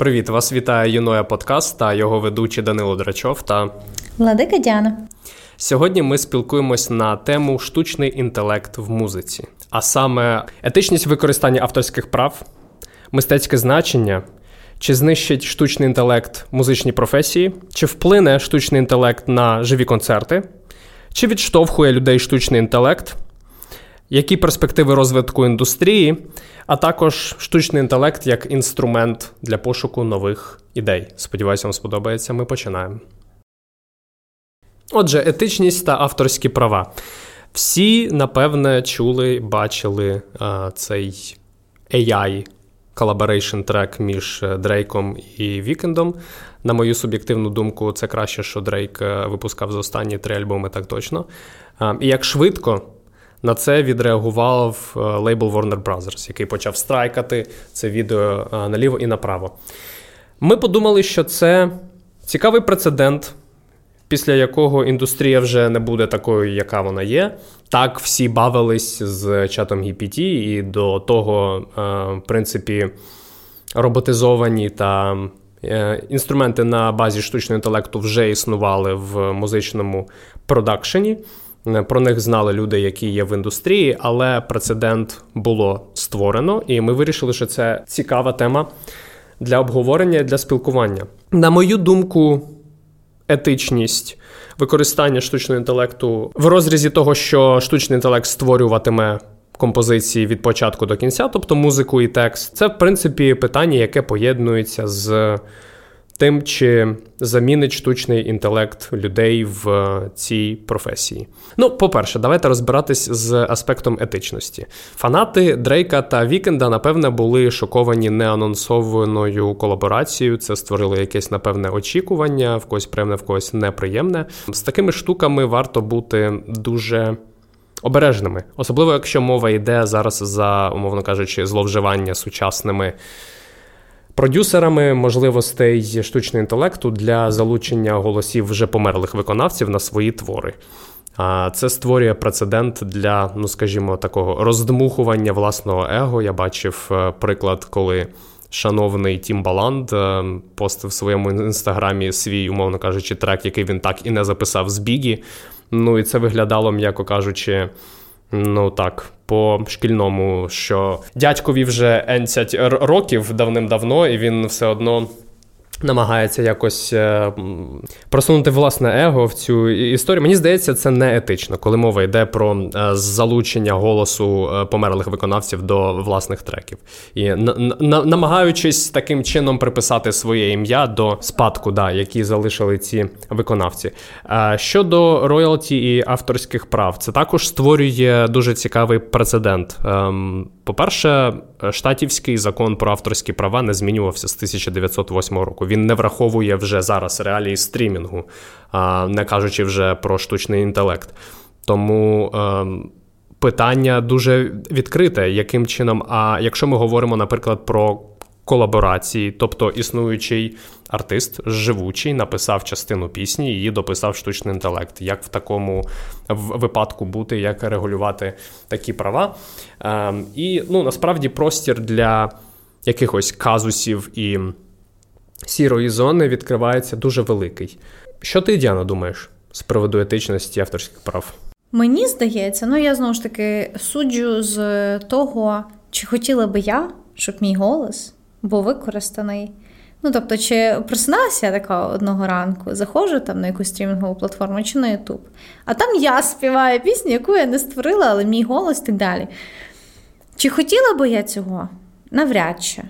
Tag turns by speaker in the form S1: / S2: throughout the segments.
S1: Привіт, вас вітає Юноя Подкаст та його ведучий Данило Драчов та
S2: Владика Діана.
S1: Сьогодні ми спілкуємось на тему штучний інтелект в музиці, а саме етичність використання авторських прав, мистецьке значення, чи знищить штучний інтелект музичні професії, чи вплине штучний інтелект на живі концерти, чи відштовхує людей штучний інтелект, які перспективи розвитку індустрії, а також штучний інтелект як інструмент для пошуку нових ідей. Сподіваюся, вам сподобається. Ми починаємо. Отже, етичність та авторські права. Всі, напевне, чули, бачили а, цей AI collaboration трек між е, Дрейком і Вікендом. На мою суб'єктивну думку, це краще, що Дрейк е, випускав за останні три альбоми, так точно. А, і як швидко на це відреагував е, лейбл Warner Brothers, який почав страйкати це відео наліво і направо. Ми подумали, що це цікавий прецедент після якого індустрія вже не буде такою, яка вона є. Так, всі бавились з чатом GPT, і до того, е, в принципі, роботизовані та е, інструменти на базі штучного інтелекту вже існували в музичному продакшені. Про них знали люди, які є в індустрії, але прецедент було створено, і ми вирішили, що це цікава тема для обговорення і для спілкування. На мою думку, етичність використання штучного інтелекту в розрізі того, що штучний інтелект створюватиме. Композиції від початку до кінця, тобто музику і текст, це в принципі питання, яке поєднується з тим, чи замінить штучний інтелект людей в цій професії. Ну, по-перше, давайте розбиратись з аспектом етичності. Фанати Дрейка та Вікенда, напевне, були шоковані неанонсованою колаборацією. Це створило якесь напевне очікування, в когось приємне, в когось неприємне. З такими штуками варто бути дуже. Обережними, особливо якщо мова йде зараз за, умовно кажучи, зловживання сучасними продюсерами можливостей штучного інтелекту для залучення голосів вже померлих виконавців на свої твори. А це створює прецедент для, ну скажімо, такого роздмухування власного его. Я бачив е, приклад, коли. Шановний Тім Баланд е, постив в своєму інстаграмі свій, умовно кажучи, трек, який він так і не записав з Бігі. Ну і це виглядало, м'яко кажучи, ну так, по шкільному, що дядькові вже енцять років давним-давно, і він все одно намагається якось е, просунути власне его в цю історію. Мені здається, це не етично, коли мова йде про е, залучення голосу е, померлих виконавців до власних треків. І намагаючись таким чином приписати своє ім'я до спадку, да, які залишили ці виконавці. Щодо роялті і авторських прав, це також створює дуже цікавий прецедент. Ем, по-перше, штатівський закон про авторські права не змінювався з 1908 року. Він не враховує вже зараз реалії стрімінгу, не кажучи вже про штучний інтелект. Тому ем, питання дуже відкрите, яким чином. А якщо ми говоримо, наприклад, про колаборації, тобто існуючий артист, живучий, написав частину пісні, її дописав штучний інтелект. Як в такому випадку бути, як регулювати такі права? Ем, і ну, насправді простір для якихось казусів і сірої зони відкривається дуже великий. Що ти, Діана, думаєш з приводу етичності авторських прав?
S2: Мені здається, ну я знову ж таки суджу з того, чи хотіла би я, щоб мій голос був використаний. Ну, тобто, чи просиналася я така одного ранку, заходжу там на якусь стрімінгову платформу чи на Ютуб, а там я співаю пісню, яку я не створила, але мій голос і так далі. Чи хотіла би я цього? Навряд чи.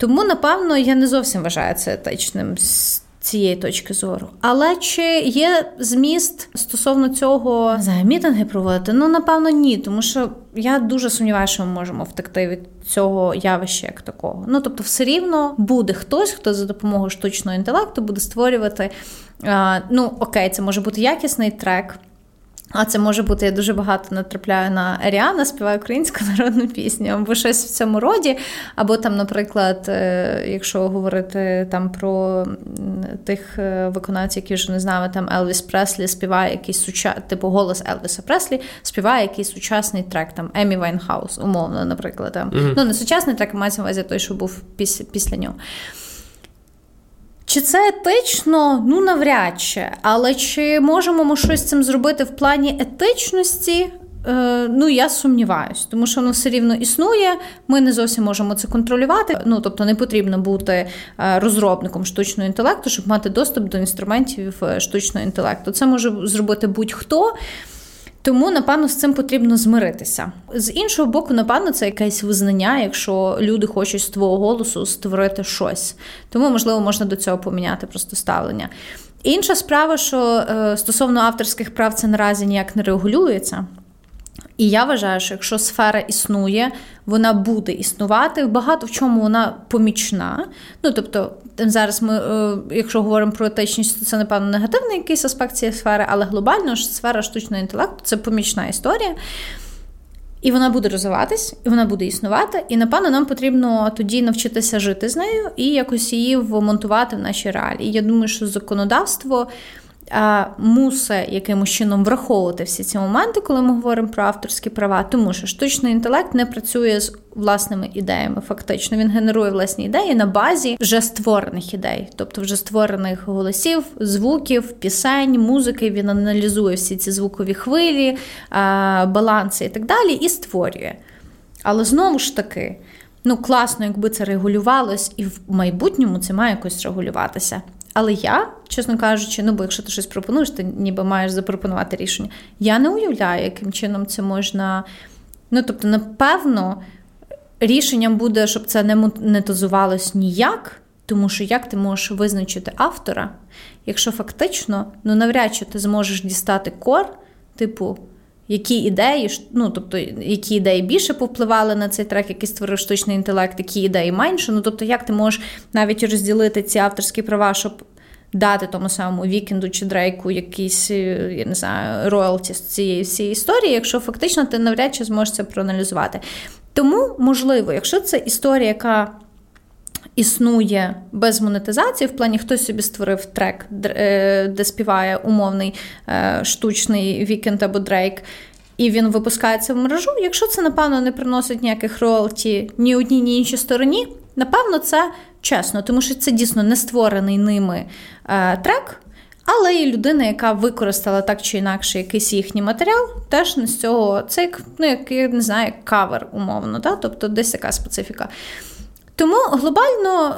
S2: Тому, напевно, я не зовсім вважаю це етичним з цієї точки зору. Але чи є зміст стосовно цього знаю, мітинги проводити? Ну, напевно, ні, тому що я дуже сумніваюся, що ми можемо втекти від цього явища як такого. Ну, тобто, все рівно буде хтось, хто за допомогою штучного інтелекту буде створювати. Ну, окей, це може бути якісний трек. А це може бути я дуже багато натрапляю на Аріана співає українську народну пісню, або щось в цьому роді. Або там, наприклад, е, якщо говорити там про тих е, виконавців, які вже не знаю, там Елвіс Преслі співає якийсь суча... типу голос Елвіса Преслі, співає якийсь сучасний трек, там Емі Вайнхаус, умовно, наприклад. Там. Mm-hmm. Ну, не сучасний трек, мається на увазі той, що був піс... після нього. Чи це етично? Ну навряд чи. Але чи можемо ми щось цим зробити в плані етичності? Е, ну, я сумніваюсь, тому що воно все рівно існує. Ми не зовсім можемо це контролювати. Ну тобто, не потрібно бути е, розробником штучного інтелекту, щоб мати доступ до інструментів е, штучного інтелекту. Це може зробити будь-хто. Тому, напевно, з цим потрібно змиритися. З іншого боку, напевно, це якесь визнання, якщо люди хочуть з твого голосу створити щось. Тому, можливо, можна до цього поміняти просто ставлення. Інша справа, що е, стосовно авторських прав, це наразі ніяк не регулюється. І я вважаю, що якщо сфера існує, вона буде існувати. Багато в чому вона помічна. Ну тобто, зараз ми, е, якщо говоримо про етичність, то це напевно негативний якийсь аспект цієї сфери, але глобально ж сфера штучного інтелекту це помічна історія. І вона буде розвиватись, і вона буде існувати. І напевно нам потрібно тоді навчитися жити з нею і якось її вмонтувати в наші реалії. Я думаю, що законодавство мусить якимось чином враховувати всі ці моменти, коли ми говоримо про авторські права, тому що штучний інтелект не працює з власними ідеями. Фактично, він генерує власні ідеї на базі вже створених ідей, тобто вже створених голосів, звуків, пісень, музики. Він аналізує всі ці звукові хвилі, баланси і так далі, і створює. Але знову ж таки. Ну, класно, якби це регулювалось, і в майбутньому це має якось регулюватися. Але я, чесно кажучи, ну бо якщо ти щось пропонуєш, ти ніби маєш запропонувати рішення. Я не уявляю, яким чином це можна. Ну, тобто, напевно, рішенням буде, щоб це не монетизувалось ніяк, тому що як ти можеш визначити автора, якщо фактично, ну навряд чи ти зможеш дістати кор, типу. Які ідеї, ну тобто, які ідеї більше повпливали на цей трек, який створив штучний інтелект, які ідеї менше. Ну тобто, як ти можеш навіть розділити ці авторські права, щоб дати тому самому вікенду чи дрейку якісь, е, я не знаю, роялті з цієї всієї історії, якщо фактично ти навряд чи зможеш це проаналізувати. Тому, можливо, якщо це історія, яка існує без монетизації, в плані хтось собі створив трек, е, де співає умовний е, штучний вікенд або дрейк. І він випускається в мережу. Якщо це, напевно, не приносить ніяких роялті ні одній, ні іншій стороні, напевно, це чесно, тому що це дійсно не створений ними е, трек, але і людина, яка використала так чи інакше якийсь їхній матеріал, теж не з цього це ну, як я не знаю, як кавер, умовно, да? тобто десь яка специфіка. Тому глобально,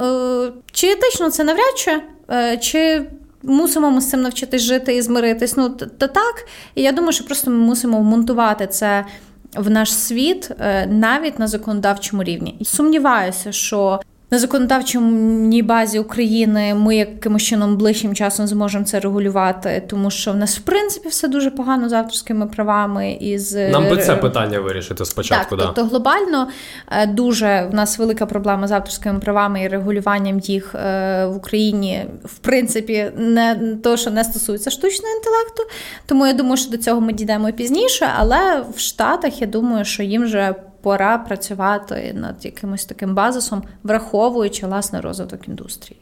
S2: е, чи етично це навряд чи, е, чи мусимо ми з цим навчитись жити і змиритись? Ну, то так. І я думаю, що просто ми мусимо вмонтувати це в наш світ е, навіть на законодавчому рівні. Сумніваюся, що на законодавчому базі України ми якимось чином ближчим часом зможемо це регулювати, тому що в нас в принципі все дуже погано з авторськими правами і з
S1: нам би це питання вирішити спочатку.
S2: Так, да. Тобто глобально е, дуже в нас велика проблема з авторськими правами і регулюванням їх е, в Україні, в принципі, не то, що не стосується штучного інтелекту. Тому я думаю, що до цього ми дійдемо пізніше, але в Штатах я думаю, що їм вже пора працювати над якимось таким базисом, враховуючи власне розвиток індустрії.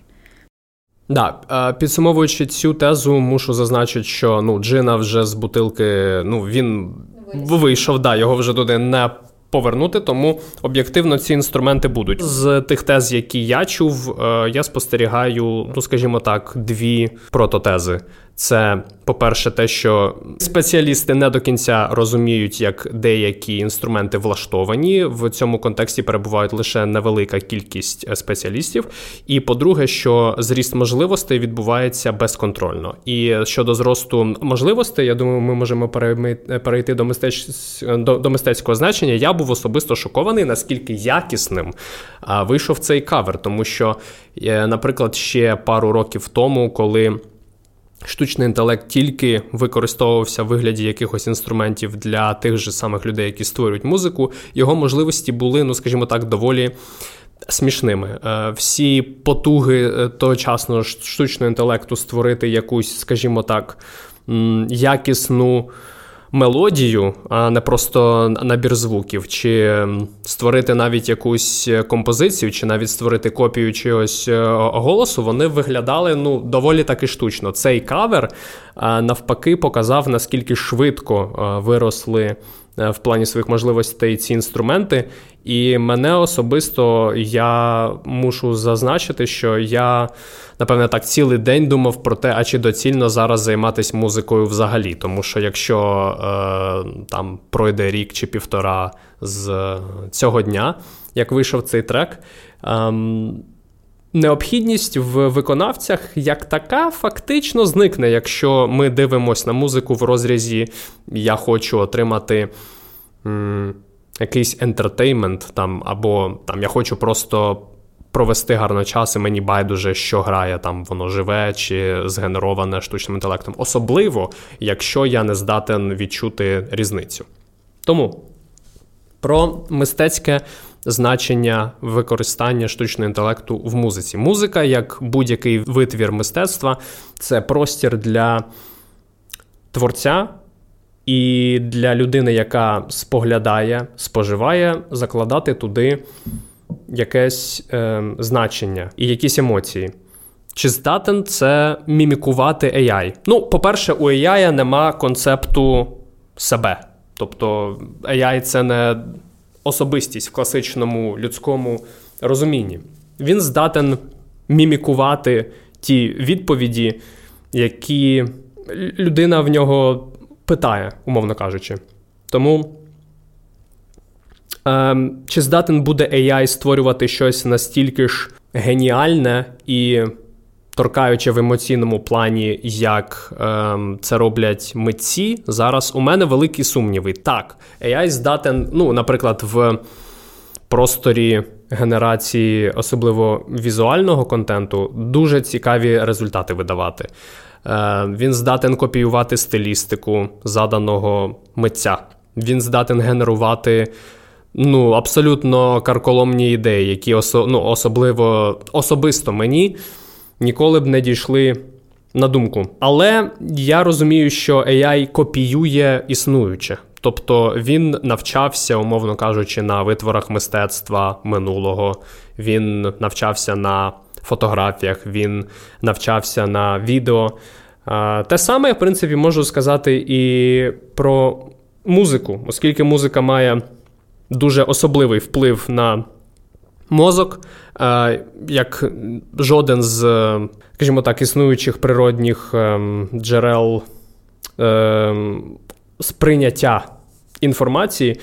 S1: Да, підсумовуючи цю тезу, мушу зазначити, що ну Джина вже з бутилки, ну він вийшов, да, його вже туди не повернути, тому об'єктивно ці інструменти будуть. З тих тез, які я чув, е, я спостерігаю, ну скажімо так, дві прототези. Це, по-перше, те, що спеціалісти не до кінця розуміють, як деякі інструменти влаштовані. В цьому контексті перебувають лише невелика кількість е, спеціалістів. І по-друге, що зріст можливостей відбувається безконтрольно. І щодо зросту можливостей, я думаю, ми можемо перейти до мистеч... до, до мистецького значення. Я був особисто шокований, наскільки якісним вийшов цей кавер, тому що, е, наприклад, ще пару років тому, коли. Штучний інтелект тільки використовувався в вигляді якихось інструментів для тих же самих людей, які створюють музику. Його можливості були, ну скажімо так, доволі смішними. Е, всі потуги е, тогочасного штучного інтелекту створити якусь, скажімо так, якісну мелодію, а не просто набір звуків, чи створити навіть якусь композицію, чи навіть створити копію чогось е, голосу, вони виглядали ну, доволі таки штучно. Цей кавер навпаки показав, наскільки швидко виросли в плані своїх можливостей ці інструменти. І мене особисто я мушу зазначити, що я, напевне, так цілий день думав про те, а чи доцільно зараз займатися музикою взагалі. Тому що якщо е, там пройде рік чи півтора з цього дня, як вийшов цей трек. Е, Необхідність в виконавцях як така фактично зникне, якщо ми дивимося на музику в розрізі Я хочу отримати м, якийсь ентертеймент, там, або там, я хочу просто провести гарно час, і мені байдуже, що грає, там воно живе чи згенероване штучним інтелектом. Особливо, якщо я не здатен відчути різницю. Тому про мистецьке значення використання штучного інтелекту в музиці. Музика, як будь-який витвір мистецтва, це простір для творця. І для людини, яка споглядає, споживає, закладати туди якесь е, значення і якісь емоції. Чи здатен це мімікувати AI? Ну, по-перше, у AI нема концепту себе. Тобто AI це не особистість в класичному людському розумінні. Він здатен мімікувати ті відповіді, які людина в нього питає, умовно кажучи. Тому. Ем, чи здатен буде AI створювати щось настільки ж геніальне і торкаючи в емоційному плані, як ем, це роблять митці, зараз у мене великі сумніви. Так, AI здатен, ну, наприклад, в просторі генерації, особливо візуального контенту, дуже цікаві результати видавати. Е, Він здатен копіювати стилістику заданого митця. Він здатен генерувати. Ну, абсолютно карколомні ідеї, які осо, ну, особливо особисто мені ніколи б не дійшли на думку. Але я розумію, що AI копіює існуюче. Тобто він навчався, умовно кажучи, на витворах мистецтва минулого, він навчався на фотографіях, він навчався на відео. Те саме, в принципі, можу сказати і про музику, оскільки музика має дуже особливий вплив на мозок, е, як жоден з, скажімо так, існуючих природних ем, джерел сприйняття інформації.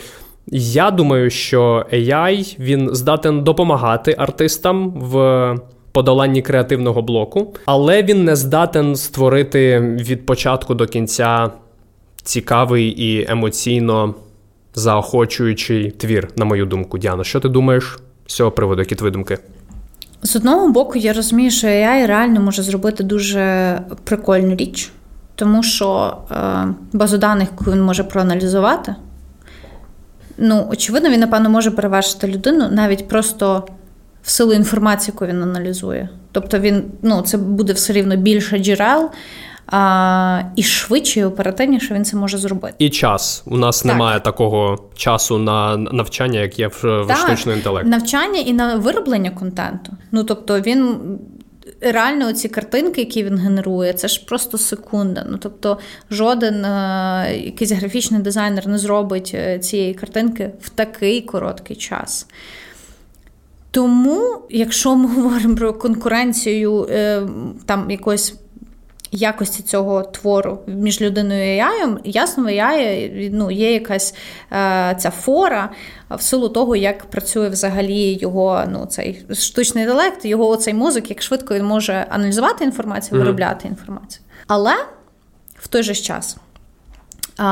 S1: Я думаю, що AI він здатен допомагати артистам в подоланні креативного блоку, але він не здатен створити від початку до кінця цікавий і емоційно заохочуючий твір, на мою думку. Діано, що ти думаєш? З цього приводу, які твої думки?
S2: З одного боку, я розумію, що AI реально може зробити дуже прикольну річ, тому що е, базу даних, яку він може проаналізувати, ну, очевидно, він, напевно, може перевершити людину навіть просто в силу інформації, яку він аналізує. Тобто він, ну, це буде все рівно більше джерел, а, І швидше і оперативніше він це може зробити.
S1: І час. У нас так. немає такого часу на навчання, як є в, в штучному інтелекті.
S2: Навчання і на вироблення контенту. Ну тобто він. Реально, ці картинки, які він генерує, це ж просто секунда. Ну тобто, жоден е, якийсь графічний дизайнер не зробить е, цієї картинки в такий короткий час. Тому, якщо ми говоримо про конкуренцію е, там якоїсь якості цього твору між людиною і AI, ясно, в AI ну, є якась е, ця фора в силу того, як працює взагалі його ну, цей штучний інтелект, його цей мозок, як швидко він може аналізувати інформацію, виробляти інформацію. Але в той же час е,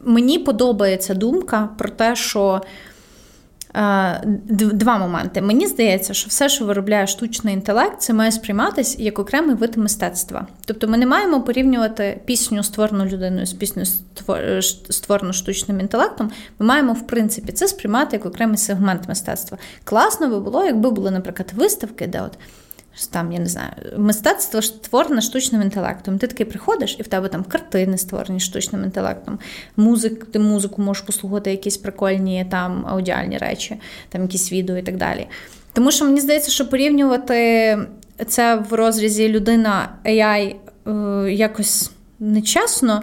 S2: мені подобається думка про те, що. Е, два моменти. Мені здається, що все, що виробляє штучний інтелект, це має сприйматися як окремий вид мистецтва. Тобто ми не маємо порівнювати пісню, створену людиною з піснею, створену штучним інтелектом. Ми маємо, в принципі, це сприймати як окремий сегмент мистецтва. Класно би було, якби були, наприклад, виставки, де от там, я не знаю, мистецтво створене штучним інтелектом. Ти такий приходиш, і в тебе там картини створені штучним інтелектом, музик, ти музику можеш послухати, якісь прикольні там аудіальні речі, там якісь відео і так далі. Тому що мені здається, що порівнювати це в розрізі людина AI е, якось нечесно,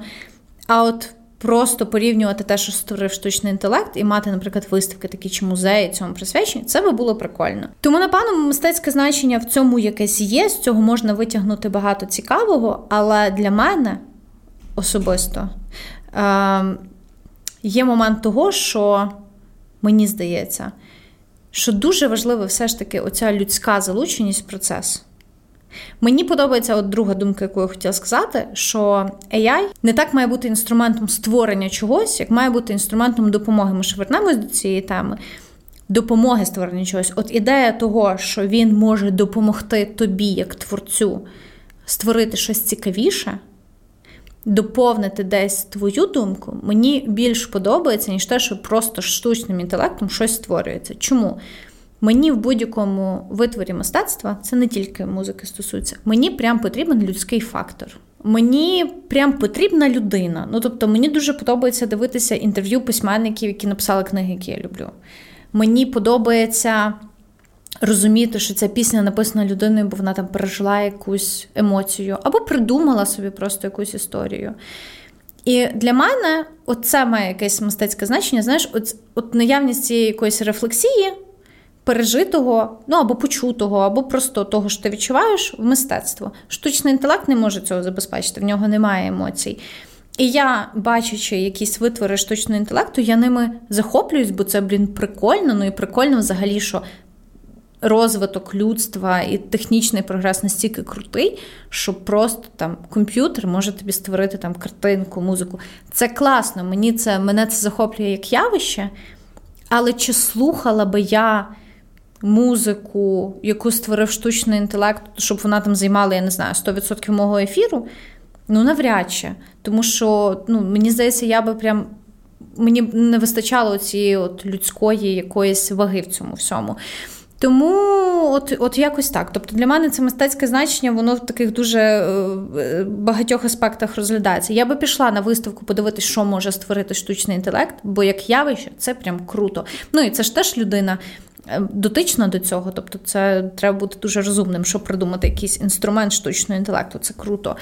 S2: а от просто порівнювати те, що створив штучний інтелект, і мати, наприклад, виставки, такі чи музеї цьому присвячені, це би було прикольно. Тому, напевно, мистецьке значення в цьому якесь є. З цього можна витягнути багато цікавого, але для мене особисто е- є момент того, що мені здається, що дуже важливо все ж таки оця людська залученість в процес. Мені подобається от друга думка, яку я хотіла сказати, що AI не так має бути інструментом створення чогось, як має бути інструментом допомоги. Ми ж вернемось до цієї теми. Допомоги створення чогось. От ідея того, що він може допомогти тобі, як творцю, створити щось цікавіше, доповнити десь твою думку, мені більш подобається, ніж те, що просто штучним інтелектом щось створюється. Чому? Мені в будь-якому витворі мистецтва це не тільки музики стосується. Мені прям потрібен людський фактор. Мені прям потрібна людина. Ну тобто, мені дуже подобається дивитися інтерв'ю письменників, які написали книги, які я люблю. Мені подобається розуміти, що ця пісня написана людиною, бо вона там пережила якусь емоцію, або придумала собі просто якусь історію. І для мене це має якесь мистецьке значення. Знаєш, от, от наявність цієї якоїсь рефлексії пережитого, ну або почутого, або просто того, що ти відчуваєш в мистецтво. Штучний інтелект не може цього забезпечити, в нього немає емоцій. І я, бачачи якісь витвори штучного інтелекту, я ними захоплююсь, бо це, блін, прикольно. Ну і прикольно взагалі, що розвиток людства і технічний прогрес настільки крутий, що просто там комп'ютер може тобі створити там картинку, музику. Це класно, мені це мене це захоплює як явище. Але чи слухала би я музику, яку створив штучний інтелект, щоб вона там займала, я не знаю, 100% мого ефіру. Ну, навряд чи. Тому що, ну, мені здається, я би прям. Мені не вистачало цієї от людської якоїсь ваги в цьому всьому. Тому от от якось так. Тобто для мене це мистецьке значення, воно в таких дуже е, багатьох аспектах розглядається. Я би пішла на виставку подивитися, що може створити штучний інтелект, бо як явище це прям круто. Ну і це ж теж людина, Е, дотична до цього, тобто це треба бути дуже розумним, щоб придумати якийсь інструмент штучного інтелекту. Це круто.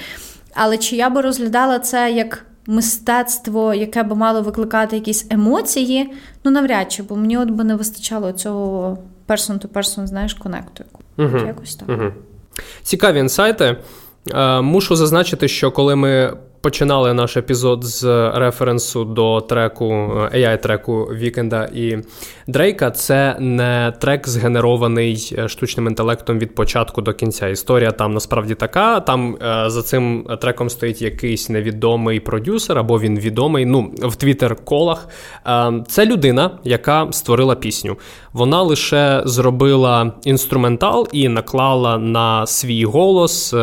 S2: Але чи я би розглядала це як мистецтво, яке би мало викликати якісь емоції? Ну навряд чи, бо мені от би не вистачало цього person-to-person, знаєш, конекту. Угу. Якось так. Угу.
S1: Цікаві інсайти. Е, мушу зазначити, що коли ми починали наш епізод з референсу до треку AI-треку Вікенда і Дрейка. Це не трек, згенерований е, штучним інтелектом від початку до кінця. Історія там насправді така. Там е, за цим треком стоїть якийсь невідомий продюсер, або він відомий. Ну, в твіттер-колах. Е, це людина, яка створила пісню. Вона лише зробила інструментал і наклала на свій голос.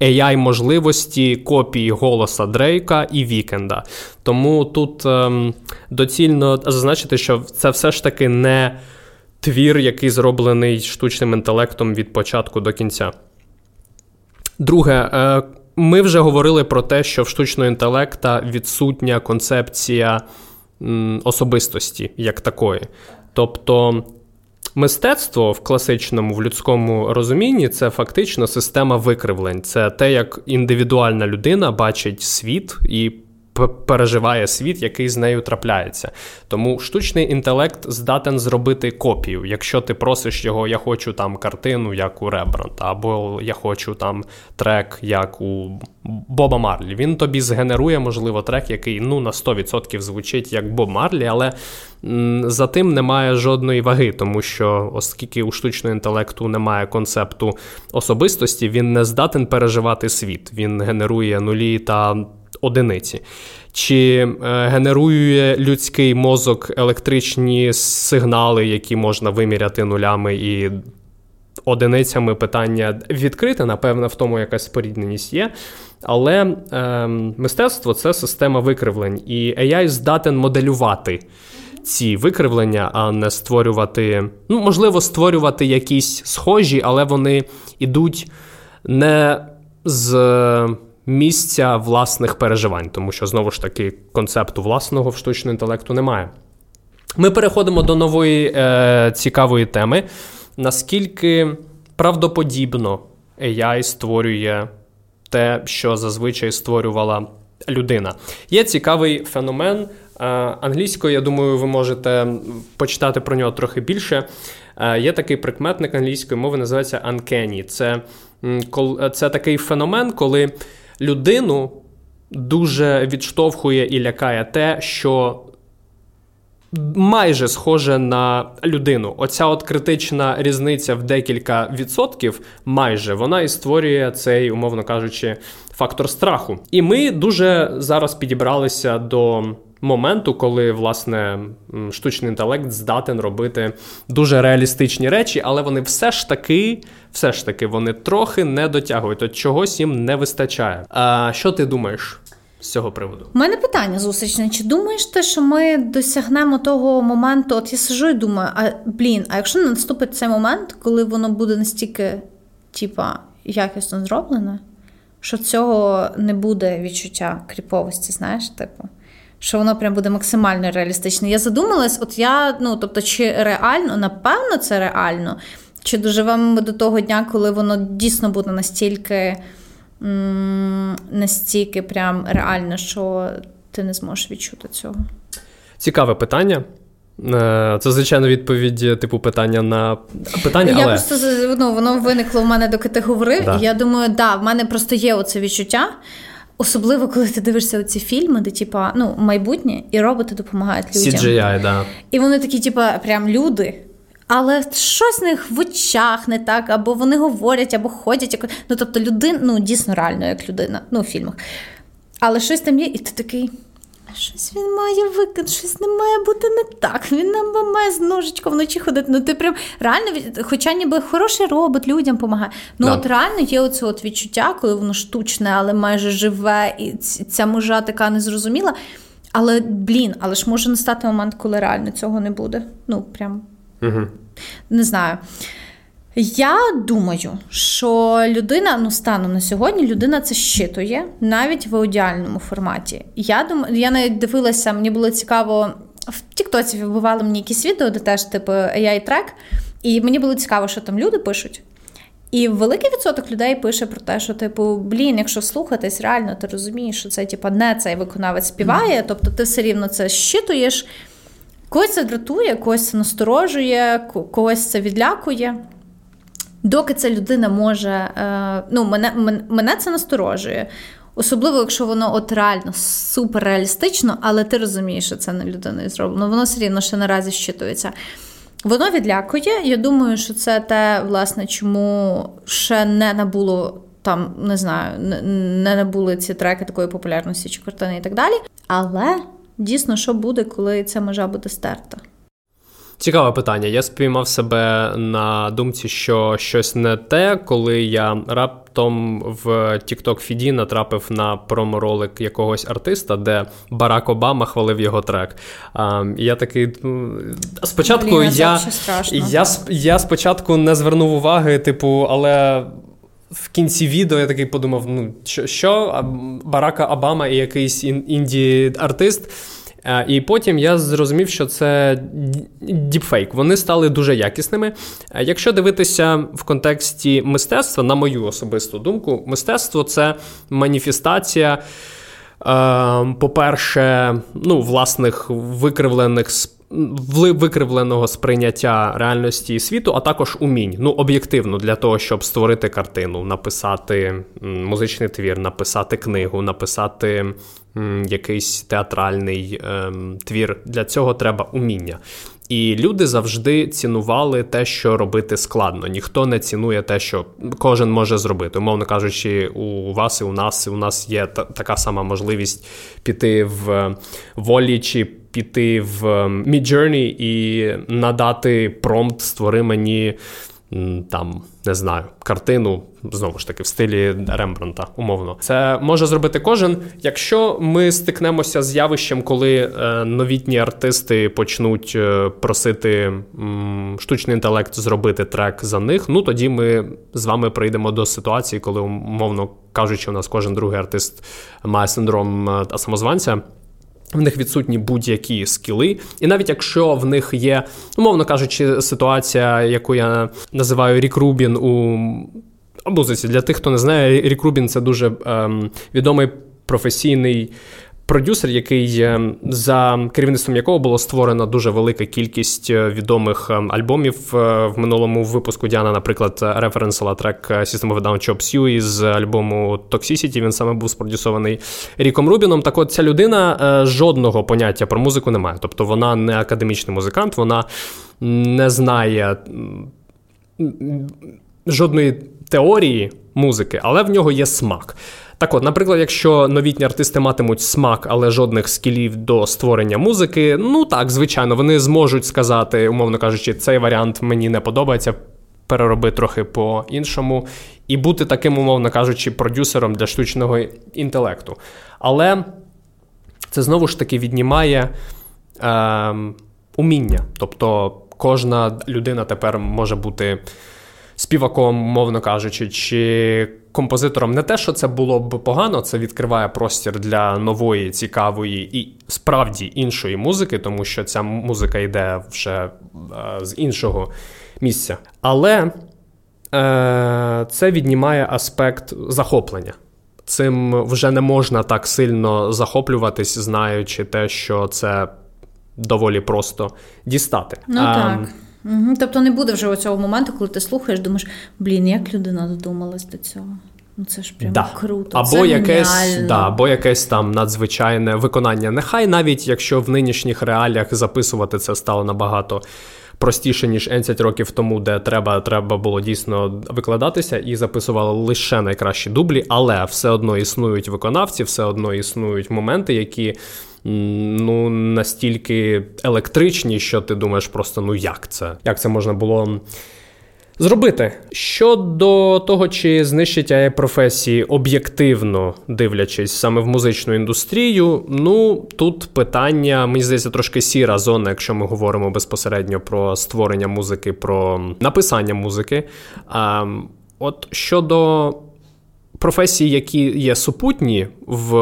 S1: Ai можливості копії голоса Дрейка і Вікенда. Тому тут ем, доцільно зазначити, що це все ж таки не твір, який зроблений штучним інтелектом від початку до кінця. Друге, е, ми вже говорили про те, що в штучного інтелекта відсутня концепція м, особистості як такої. Тобто Мистецтво в класичному в людському розумінні це фактично система викривлень. Це те, як індивідуальна людина бачить світ і переживає світ, який з нею трапляється. Тому штучний інтелект здатен зробити копію. Якщо ти просиш його, я хочу там картину, як у Ребранта, або я хочу там трек, як у Боба Марлі. Він тобі згенерує, можливо, трек, який ну на 100% звучить як Боб Марлі, але за тим немає жодної ваги, тому що, оскільки у штучного інтелекту немає концепту особистості, він не здатен переживати світ. Він генерує нулі та одиниці. Чи е, генерує людський мозок електричні сигнали, які можна виміряти нулями і одиницями питання відкрите, напевно, в тому якась спорідненість є. Але е, мистецтво це система викривлень, і AI здатен моделювати ці викривлення, а не створювати, ну, можливо, створювати якісь схожі, але вони йдуть не з місця власних переживань, тому що знову ж таки концепту власного в штучного інтелекту немає. Ми переходимо до нової е, цікавої теми. Наскільки правдоподібно AI створює те, що зазвичай створювала людина. Є цікавий феномен. Англійською, я думаю, ви можете почитати про нього трохи більше. Є такий прикметник англійської мови, називається uncanny. Це, Це такий феномен, коли людину дуже відштовхує і лякає те, що майже схоже на людину. Оця от критична різниця в декілька відсотків, майже вона і створює цей, умовно кажучи, фактор страху. І ми дуже зараз підібралися до. Моменту, коли власне штучний інтелект здатен робити дуже реалістичні речі, але вони все ж таки, все ж таки, вони трохи не дотягують. От чогось їм не вистачає. А що ти думаєш? З цього приводу.
S2: У мене питання зустрічне. Чи думаєш ти, що ми досягнемо того моменту? От я сижу і думаю, а блін, а якщо наступить цей момент, коли воно буде настільки, типа, якісно зроблене, що цього не буде відчуття кріповості, знаєш, типу. Що воно прям буде максимально реалістичне. Я задумалась, от я, ну тобто, чи реально, напевно, це реально, чи доживемо ми до того дня, коли воно дійсно буде настільки настільки прям реально, що ти не зможеш відчути цього.
S1: Цікаве питання. Е, це, звичайно, відповідь, типу, питання на питання.
S2: Я
S1: але...
S2: просто ну, воно виникло в мене, доки ти говорив. Да. І я думаю, да, в мене просто є оце відчуття. Особливо, коли ти дивишся оці фільми, де типа ну майбутнє, і роботи допомагають людям.
S1: CGI, да.
S2: І вони такі, типа, прям люди. Але щось в них в очах не так, або вони говорять, або ходять. Як... Ну, тобто, людина, ну, дійсно реально, як людина, ну, в фільмах. Але щось там є, і ти такий. Щось він має викид, щось не має бути не так. Він нам має з ножичком вночі ходити. Ну ти прям реально, хоча ніби хороший робот людям допомагає. Ну да. от реально є оце от відчуття, коли воно штучне, але майже живе, і ця межа така незрозуміла. Але блін, але ж може настати момент, коли реально цього не буде. Ну прям. Угу. Не знаю. Я думаю, що людина, ну станом на сьогодні, людина це щитує навіть в аудіальному форматі. Я думаю, я навіть дивилася, мені було цікаво. В Тіктоці вибивали мені якісь відео, де теж типу ai трек і мені було цікаво, що там люди пишуть. І великий відсоток людей пише про те, що, типу, блін, якщо слухатись, реально ти розумієш, що це типу, не цей виконавець співає, тобто ти все рівно це щитуєш. Когось це дратує, когось це насторожує, когось це відлякує. Доки ця людина може, е, ну, мене мене це насторожує. Особливо, якщо воно от реально суперреалістично, але ти розумієш, що це не людиною зроблено. Воно все рівно ще наразі щитується. Воно відлякує. Я думаю, що це те, власне, чому ще не набуло там, не знаю, не набули ці треки такої популярності чи картини і так далі. Але дійсно, що буде, коли ця межа буде стерта?
S1: Цікаве питання. Я спіймав себе на думці, що щось не те, коли я раптом в TikTok фіді натрапив на проморолик якогось артиста, де Барак Обама хвалив його трек. А, Я такий спочатку
S2: Блін,
S1: я, я, я спочатку не звернув уваги, типу, але в кінці відео я такий подумав: ну, що, що Барака Обама і якийсь інді-артист. І потім я зрозумів, що це діпфейк. Вони стали дуже якісними. Якщо дивитися в контексті мистецтва, на мою особисту думку, мистецтво це маніфестація. По-перше, ну, власних викривлених викривленого сприйняття реальності і світу, а також умінь. Ну, об'єктивно, для того, щоб створити картину, написати музичний твір, написати книгу, написати якийсь театральний ем, твір. Для цього треба уміння. І люди завжди цінували те, що робити складно. Ніхто не цінує те, що кожен може зробити. Умовно кажучи, у вас і у нас і у нас є та- така сама можливість піти в волі чи піти в Midjourney і надати промпт, створи мені там не знаю, картину знову ж таки в стилі Рембранта, умовно. Це може зробити кожен. Якщо ми стикнемося з явищем, коли е, новітні артисти почнуть е, просити штучний інтелект зробити трек за них, ну тоді ми з вами прийдемо до ситуації, коли умовно кажучи, у нас кожен другий артист має синдром е, самозванця. В них відсутні будь-які скіли, і навіть якщо в них є, умовно кажучи, ситуація, яку я називаю Рік Рубін у музиці. Для тих, хто не знає, Рік Рубін це дуже ем, відомий професійний продюсер, який е, за керівництвом якого було створено дуже велика кількість е, відомих е, альбомів в минулому випуску Діана, наприклад, референсила трек System of Down Chops You із альбому Toxicity, Він саме був спродюсований Ріком Рубіном. Так от ця людина жодного поняття про музику не має. Тобто вона не академічний музикант, вона не знає жодної теорії музики, але в нього є смак. Так от, наприклад, якщо новітні артисти матимуть смак, але жодних скілів до створення музики, ну так, звичайно, вони зможуть сказати, умовно кажучи, цей варіант мені не подобається. Перероби трохи по-іншому, і бути таким, умовно кажучи, продюсером для штучного інтелекту. Але це знову ж таки віднімає е, уміння. Тобто кожна людина тепер може бути співаком, мовно кажучи, чи композитором. Не те, що це було б погано, це відкриває простір для нової, цікавої і справді іншої музики, тому що ця музика йде вже е, з іншого місця. Але е, це віднімає аспект захоплення. Цим вже не можна так сильно захоплюватись, знаючи те, що це доволі просто дістати.
S2: Ну а, так. Угу. Тобто не буде вже оцього моменту, коли ти слухаєш, думаєш, блін, як людина додумалась до цього. Ну це ж прямо да. круто.
S1: Або
S2: це
S1: якесь да, або якесь там надзвичайне виконання. Нехай навіть якщо в нинішніх реаліях записувати це стало набагато простіше, ніж 10 років тому, де треба треба було дійсно викладатися, і записували лише найкращі дублі, але все одно існують виконавці, все одно існують моменти, які ну настільки електричні, що ти думаєш, просто ну як це? Як це можна було? Зробити щодо того, чи знищить AI професії об'єктивно дивлячись саме в музичну індустрію, ну тут питання, мені здається, трошки сіра зона, якщо ми говоримо безпосередньо про створення музики, про написання музики. А, От щодо професії, які є супутні в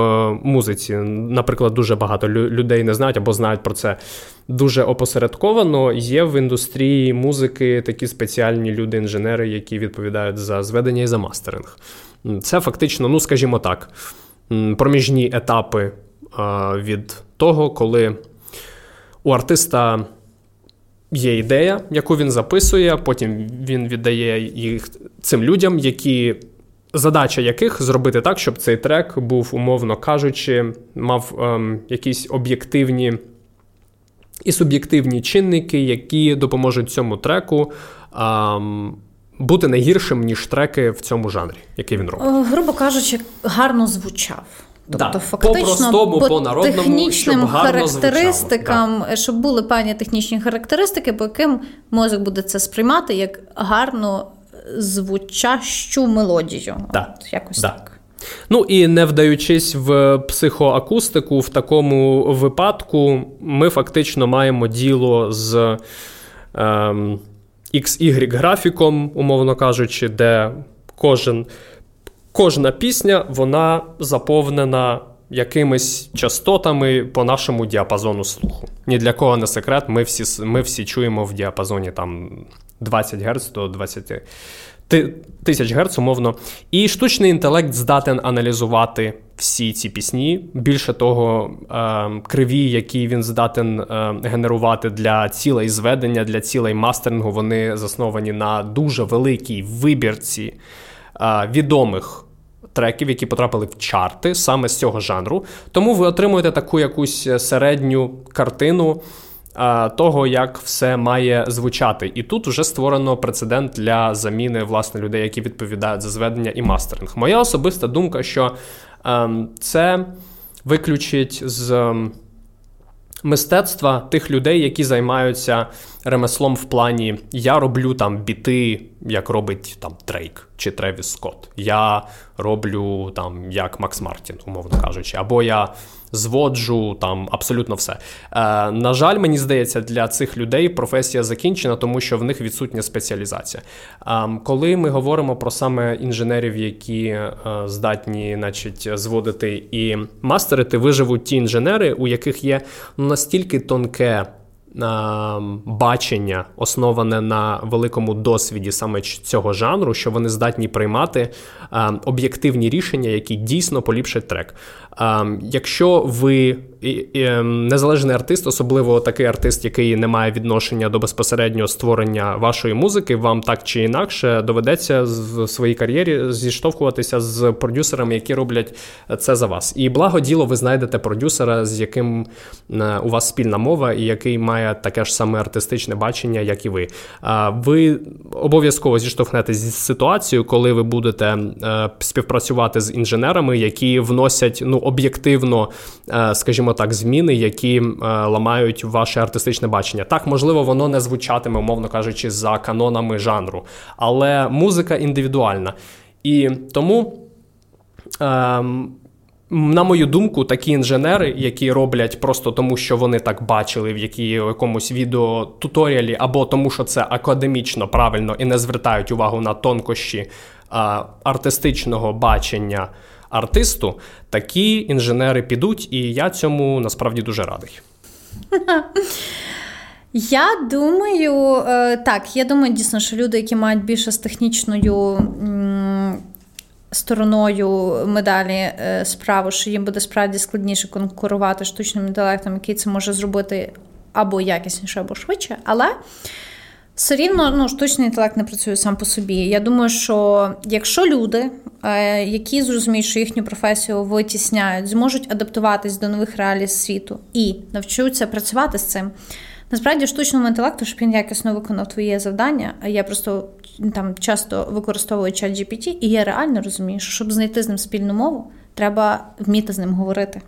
S1: музиці, наприклад, дуже багато людей не знають або знають про це дуже опосередковано. Є в індустрії музики такі спеціальні люди-інженери, які відповідають за зведення і за мастеринг. Це фактично, ну скажімо так, проміжні етапи від того, коли у артиста. Є ідея, яку він записує, потім він віддає їх цим людям, які задача яких зробити так, щоб цей трек був, умовно кажучи, мав ем, якісь об'єктивні і суб'єктивні чинники, які допоможуть цьому треку. Ем, бути не гіршим, ніж треки в цьому жанрі, який він робить.
S2: Е, грубо кажучи, гарно звучав.
S1: Тобто, да, фактично, по, по, по народному, технічним щоб
S2: характеристикам, звучало. щоб були певні технічні характеристики, по яким мозок буде це сприймати як гарно звучащу мелодію.
S1: Да.
S2: От, якось
S1: да.
S2: так.
S1: Ну і не вдаючись в психоакустику, в такому випадку ми фактично маємо діло з ем, XY графіком, умовно кажучи, де кожен, кожна пісня вона заповнена якимись частотами по нашому діапазону слуху. Ні для кого не секрет, ми всі ми всі чуємо в діапазоні там 20 Гц до 20 тисяч Гц, умовно. І штучний інтелект здатен аналізувати всі ці пісні. Більше того, е, криві, які він здатен е, генерувати для цілей зведення, для цілей мастерингу, вони засновані на дуже великій вибірці е, відомих. Треків, які потрапили в чарти саме з цього жанру, тому ви отримуєте таку якусь середню картину того, як все має звучати. І тут вже створено прецедент для заміни власне людей, які відповідають за зведення і мастеринг. Моя особиста думка, що ем, це виключить з. Ем, мистецтва тих людей, які займаються ремеслом в плані я роблю там біти, як робить там Дрейк чи Тревіс Скотт. Я роблю там як Макс Мартін, умовно кажучи, або я зводжу там абсолютно все. Е, На жаль, мені здається, для цих людей професія закінчена, тому що в них відсутня спеціалізація. Е, коли ми говоримо про саме інженерів, які е, здатні, значить, зводити і мастерити, виживуть ті інженери, у яких є настільки тонке бачення, основане на великому досвіді саме цього жанру, що вони здатні приймати об'єктивні рішення, які дійсно поліпшать трек. Якщо ви ем, незалежний артист, особливо такий артист, який не має відношення до безпосереднього створення вашої музики, вам так чи інакше доведеться в своїй кар'єрі зіштовхуватися з продюсерами, які роблять це за вас. І благо діло, ви знайдете продюсера, з яким е, у вас спільна мова, і який має таке ж саме артистичне бачення, як і ви. Ви обов'язково зіштовхнетеся з ситуацією, коли ви будете е, співпрацювати з інженерами, які вносять ну об'єктивно, е, скажімо так, зміни, які е, ламають ваше артистичне бачення. Так, можливо, воно не звучатиме, умовно кажучи, за канонами жанру, але музика індивідуальна. І тому. Ем, на мою думку, такі інженери, які роблять просто тому, що вони так бачили в які, якомусь відеотуторіалі, або тому, що це академічно правильно і не звертають увагу на тонкощі а, артистичного бачення артисту, такі інженери підуть, і я цьому насправді дуже радий.
S2: Я думаю, е, так, я думаю, дійсно, що люди, які мають більше з технічною стороною медалі е, справу, що їм буде справді складніше конкурувати штучним інтелектом, який це може зробити або якісніше, або швидше. Але все рівно ну, штучний інтелект не працює сам по собі. Я думаю, що якщо люди, е, які зрозуміють, що їхню професію витісняють, зможуть адаптуватись до нових реалій світу і навчуться працювати з цим. Насправді, штучному інтелекту, щоб він якісно виконав твоє завдання, я просто там часто використовую чат GPT, і я реально розумію, що щоб знайти з ним спільну мову, треба вміти з ним говорити.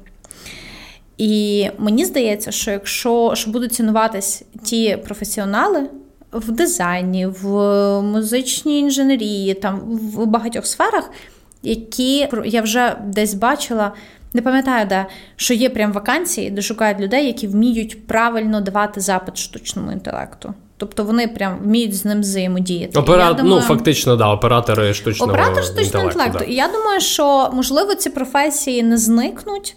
S2: І мені здається, що якщо що будуть цінуватись ті професіонали, в дизайні, в музичній інженерії, там в багатьох сферах, які я вже десь бачила. Не пам'ятаю, де, що є прям вакансії, де шукають людей, які вміють правильно давати запит штучному інтелекту. Тобто вони прям вміють з ним взаємодіяти.
S1: Опера... Ну, думаю... Ну, фактично, да, оператори штучного
S2: Оператор штучного інтелекту. інтелекту. Да. І я думаю, що можливо ці професії не зникнуть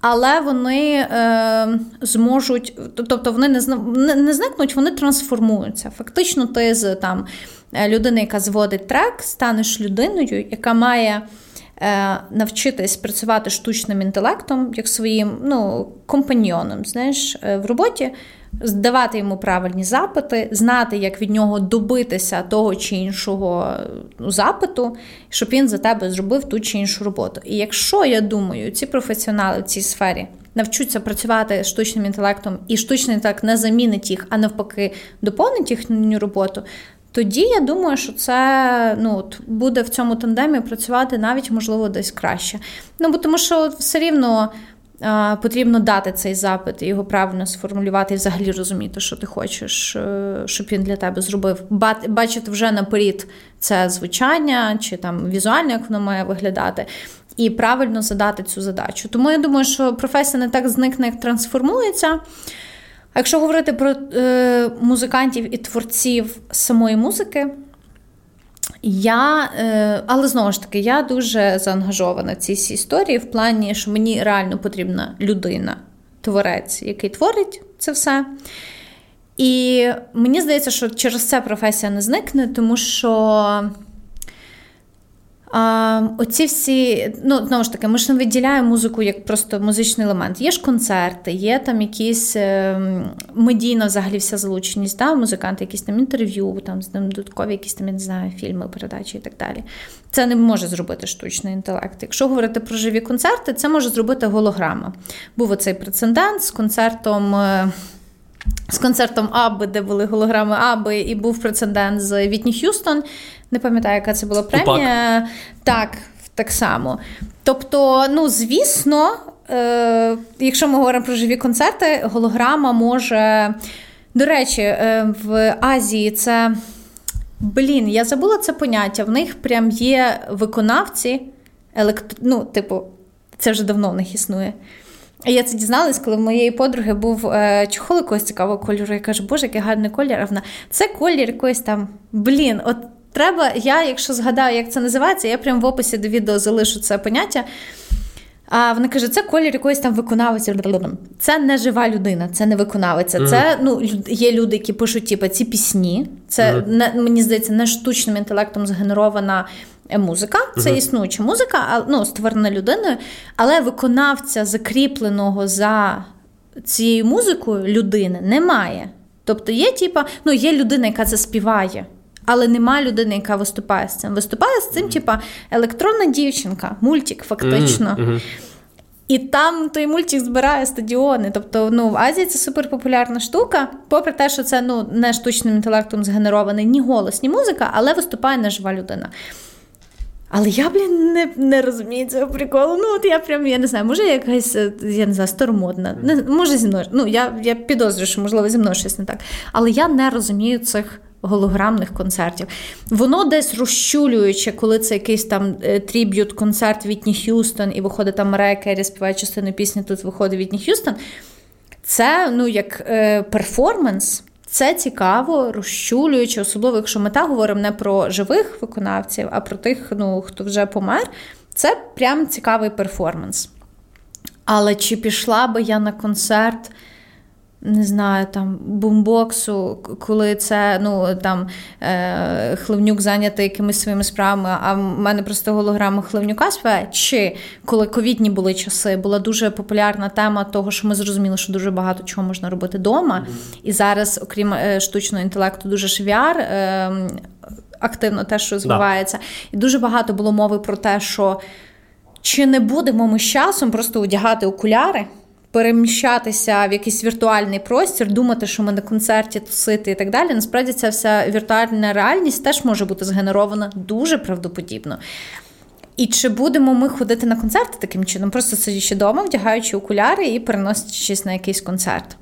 S2: але вони е, зможуть, тобто вони не не зникнуть, вони трансформуються. Фактично, ти з там е, людини, яка зводить трек, станеш людиною, яка має. Е, навчитись працювати штучним інтелектом як своїм ну, компаньйоном знаєш, е, в роботі, здавати йому правильні запити, знати, як від нього добитися того чи іншого ну, запиту, щоб він за тебе зробив ту чи іншу роботу. І якщо я думаю, ці професіонали в цій сфері навчуться працювати штучним інтелектом, і штучний інтелект не замінить їх, а навпаки, доповнить їхню роботу. Тоді я думаю, що це ну, буде в цьому тандемі працювати навіть, можливо, десь краще. Ну, бо тому що все рівно Потрібно дати цей запит, і його правильно сформулювати і взагалі розуміти, що ти хочеш, е, щоб він для тебе зробив. Бачити вже наперед це звучання чи там візуально, як воно має виглядати, і правильно задати цю задачу. Тому я думаю, що професія не так зникне, як трансформується. А якщо говорити про е, музикантів і творців самої музики, я, е, але знову ж таки, я дуже заангажована в цій історії в плані, що мені реально потрібна людина, творець, який творить це все. І мені здається, що через це професія не зникне, тому що а, Оці всі, ну знову ж таки, ми ж не виділяємо музику як просто музичний елемент. Є ж концерти, є там якісь е, медійна взагалі вся залученість, да, музиканти, якісь там інтерв'ю, там додаткові якісь там, я не знаю, фільми, передачі і так далі. Це не може зробити штучний інтелект. Якщо говорити про живі концерти, це може зробити голограма. Був оцей прецедент з концертом. Е, з концертом Аби, де були голограми Аби, і був прецедент з Вітні Х'юстон. Не пам'ятаю, яка це була премія. Тупак. Так, так само. Тобто, ну, звісно, е, якщо ми говоримо про живі концерти, голограма може. До речі, е, в Азії це. Блін, я забула це поняття. В них прям є виконавці, електро... ну, типу, це вже давно в них існує. Я це дізналась, коли в моєї подруги був е, чохол якогось цікавого кольору. Я кажу, боже, який гарний колір. А вона це колір якоїсь там. Блін, от треба. Я, якщо згадаю, як це називається, я прямо в описі до відео залишу це поняття. А вона каже, це колір якоїсь там виконавиця. Це не жива людина, це не виконавиця. Mm-hmm. Це ну є люди, які пишуть типу, ці пісні. Це mm-hmm. не мені здається не штучним інтелектом згенерована музика. Це mm-hmm. існуюча музика, а ну створена людиною, але виконавця закріпленого за цією музикою людини немає. Тобто є, типа, ну є людина, яка це співає. Але немає людини, яка виступає з цим. Виступає з цим, типа електронна дівчинка, мультик, фактично. Mm-hmm. І там той мультик збирає стадіони. Тобто, ну в Азії це суперпопулярна штука, попри те, що це ну не штучним інтелектом згенерований ні голос, ні музика, але виступає нежива людина. Але я, блін, не не розумію цього приколу. Ну, от я прям, я не знаю, може якась, я не знаю, старомодна. Не, Може зі мною. Ну, я я підозрюю, що, можливо, зі мною щось не так. Але я не розумію цих голограмних концертів. Воно десь розчулююче, коли це якийсь там е, триб'ют-концерт Вітні Х'юстон, і виходить там Марія Керрі співає частину пісні, тут виходить Вітні Х'юстон. Це ну, як е, перформанс. Це цікаво, розчулююче, особливо, якщо ми так говоримо не про живих виконавців, а про тих, ну, хто вже помер. Це прям цікавий перформанс. Але чи пішла би я на концерт не знаю, там бумбоксу, коли це ну там е, Хливнюк зайнятий якимись своїми справами, а в мене просто голограма Хливнюка співає. Чи коли ковідні були часи, була дуже популярна тема того, що ми зрозуміли, що дуже багато чого можна робити вдома. І зараз, окрім е, штучного інтелекту, дуже ж VR, е, активно те, що розвивається. І дуже багато було мови про те, що чи не будемо ми з часом просто одягати окуляри переміщатися в якийсь віртуальний простір, думати, що ми на концерті тусити і так далі. Насправді ця вся віртуальна реальність теж може бути згенерована дуже правдоподібно. І чи будемо ми ходити на концерти таким чином, просто сидячи вдома, вдягаючи окуляри і переносячись на якийсь концерт?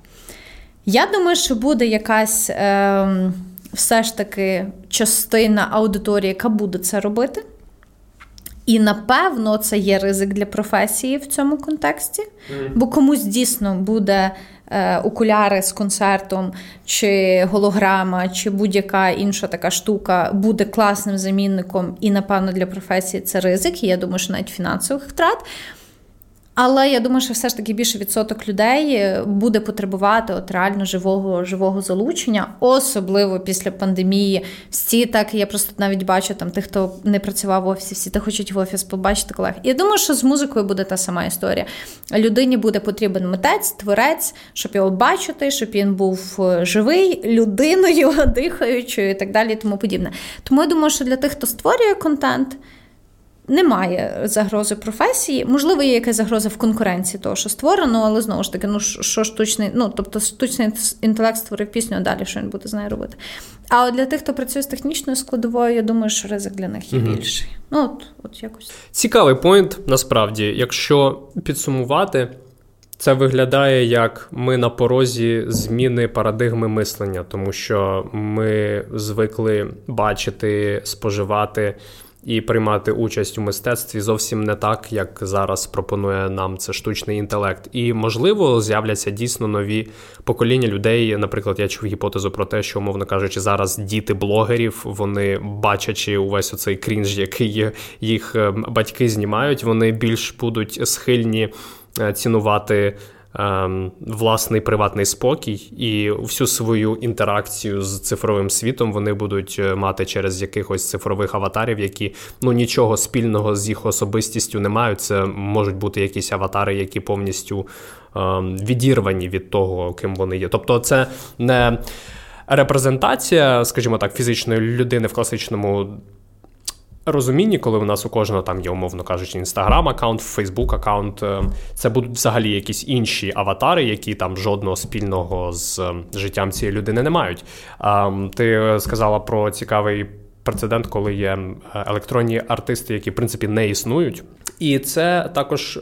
S2: Я думаю, що буде якась е, все ж таки частина аудиторії, яка буде це робити. І напевно це є ризик для професії в цьому контексті, mm. бо комусь дійсно буде е, окуляри з концертом, чи голограма, чи будь-яка інша така штука буде класним замінником, і напевно для професії це ризик. І я думаю, що навіть фінансових втрат. Але я думаю, що все ж таки більше відсоток людей е, буде потребувати от реально живого живого залучення, особливо після пандемії. Всі так я просто навіть бачу там тих, хто не працював в офісі, всі та хочуть в офіс побачити колег. Я думаю, що з музикою буде та сама історія. Людині буде потрібен митець, творець, щоб його бачити, щоб він був е, живий, людиною, дихаючою і так далі, і тому подібне. Тому я думаю, що для тих, хто створює контент. Немає загрози професії. Можливо, є якась загроза в конкуренції того, що створено, але знову ж таки, ну що штучний, ну тобто штучний інтелект створив пісню, а далі що він буде з нею робити. А от для тих, хто працює з технічною складовою, я думаю, що ризик для них є угу. більший. Ну от, от якось
S1: цікавий поінт. Насправді, якщо підсумувати, це виглядає як ми на порозі зміни парадигми мислення, тому що ми звикли бачити, споживати і приймати участь у мистецтві зовсім не так, як зараз пропонує нам це штучний інтелект. І можливо з'являться дійсно нові покоління людей. Наприклад, я чув гіпотезу про те, що, умовно кажучи, зараз діти блогерів, вони бачачи увесь оцей крінж, який їх е, батьки знімають, вони більш будуть схильні е, цінувати Ем, власний приватний спокій і всю свою інтеракцію з цифровим світом вони будуть е, мати через якихось цифрових аватарів, які ну нічого спільного з їх особистістю не мають. Це можуть бути якісь аватари, які повністю ем, відірвані від того, ким вони є. Тобто, це не репрезентація, скажімо так, фізичної людини в класичному розумінні, коли у нас у кожного там є, умовно кажучи, інстаграм-аккаунт, Фейсбук-аккаунт, е, це будуть взагалі якісь інші аватари, які там жодного спільного з е, життям цієї людини не мають. Ти сказала про цікавий прецедент, коли є е, електронні артисти, які в принципі не існують. І це також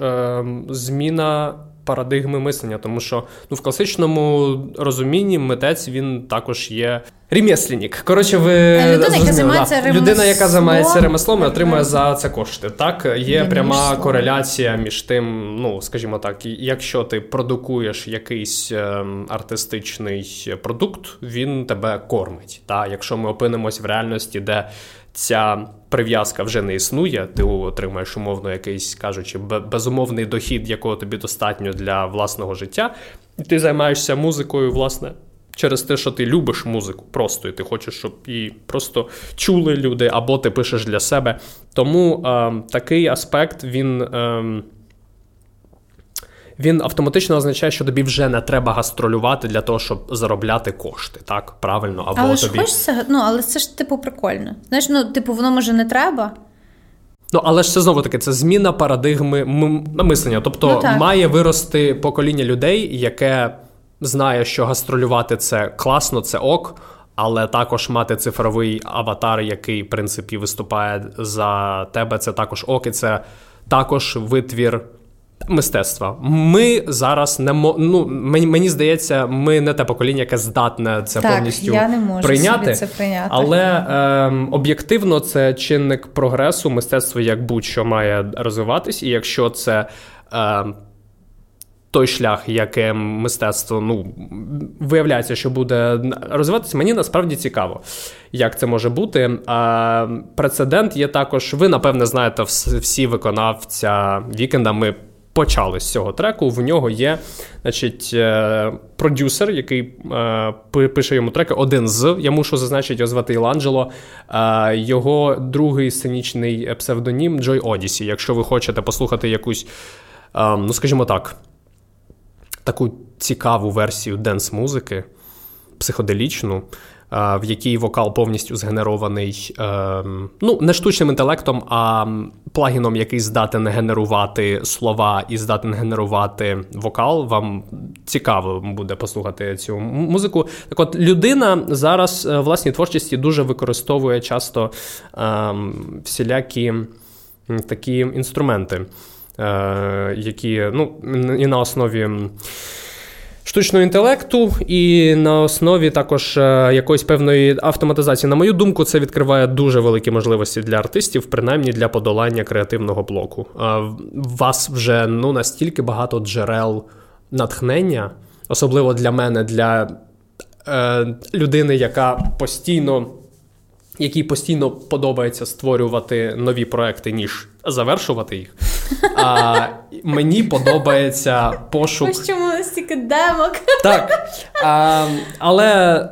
S1: зміна парадигми мислення, тому що ну в класичному розумінні митець він також є ремесленник. Коротше, ви
S2: е, людина, яка займається
S1: да. людина, яка займається ремеслом і отримує за це кошти. Так є Я пряма кореляція між тим, ну скажімо так, якщо ти продукуєш якийсь ем, артистичний продукт, він тебе кормить. Та якщо ми опинимось в реальності, де ця прив'язка вже не існує, ти отримаєш умовно якийсь кажучи, безумовний дохід, якого тобі достатньо для власного життя, і ти займаєшся музикою, власне. Через те, що ти любиш музику просто, і ти хочеш, щоб її просто чули люди, або ти пишеш для себе. Тому е, такий аспект він е, він автоматично означає, що тобі вже не треба гастролювати для того, щоб заробляти кошти. Так, правильно, або
S2: але
S1: тобі...
S2: ж хочеться, ну але це ж типу прикольно. Знаєш, ну типу, воно може не треба.
S1: Ну, але ж це знову таки це зміна парадигми мислення. Тобто ну, має вирости покоління людей, яке знає, що гастролювати це класно, це ок, але також мати цифровий аватар, який в принципі виступає за тебе. Це також ок, і це також витвір. Мистецтва. Ми зараз не мо... ну, мені мені здається, ми не те покоління, яке здатне це
S2: так,
S1: повністю
S2: я не можу
S1: прийняти.
S2: Собі це прийняти.
S1: Але е, об'єктивно це чинник прогресу. Мистецтво як будь-що має розвиватись, і якщо це. Е, той шлях, яке мистецтво ну, виявляється, що буде розвиватися, мені насправді цікаво, як це може бути. А Прецедент є також. Ви, напевне, знаєте, всі виконавця вікенда. Ми почали з цього треку. В нього є значить, е, продюсер, який е, пише йому треки. Один з я мушу зазначити, його звати Іланджело. Е, його другий сценічний псевдонім Джой Одісі. Якщо ви хочете послухати якусь, ну скажімо так таку цікаву версію денс-музики, психоделічну, в якій вокал повністю згенерований ем, ну, не штучним інтелектом, а плагіном, який здатен генерувати слова і здатен генерувати вокал. Вам цікаво буде послухати цю музику. Так от людина зараз е, в власній творчості дуже використовує часто ем, всілякі такі інструменти. Е, які ну, і на основі. Штучного інтелекту і на основі також е, якоїсь певної автоматизації. На мою думку, це відкриває дуже великі можливості для артистів, принаймні для подолання креативного блоку. У вас вже ну настільки багато джерел натхнення, особливо для мене, для е, людини, яка постійно якій постійно подобається створювати нові проекти, ніж завершувати їх. А Мені подобається пошук.
S2: Ось чому стільки демок.
S1: Так. А, Але